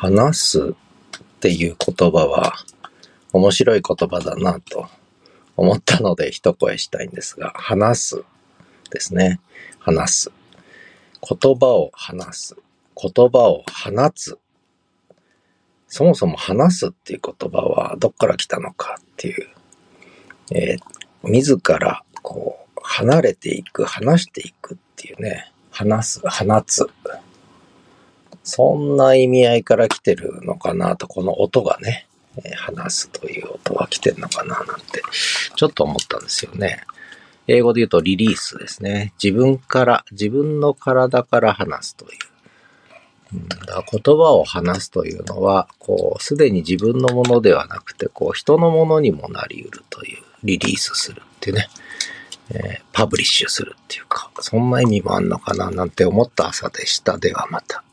話すっていう言葉は面白い言葉だなと思ったので一声したいんですが、話すですね。話す。言葉を話す。言葉を放つ。そもそも話すっていう言葉はどっから来たのかっていう、えー、自らこう離れていく、話していくっていうね、話す、放つ。そんな意味合いから来てるのかなと、この音がね、話すという音は来てるのかななんて、ちょっと思ったんですよね。英語で言うとリリースですね。自分から、自分の体から話すという。だ言葉を話すというのは、こう、すでに自分のものではなくて、こう、人のものにもなり得るという、リリースするっていうね、えー、パブリッシュするっていうか、そんな意味もあんのかななんて思った朝でした。ではまた。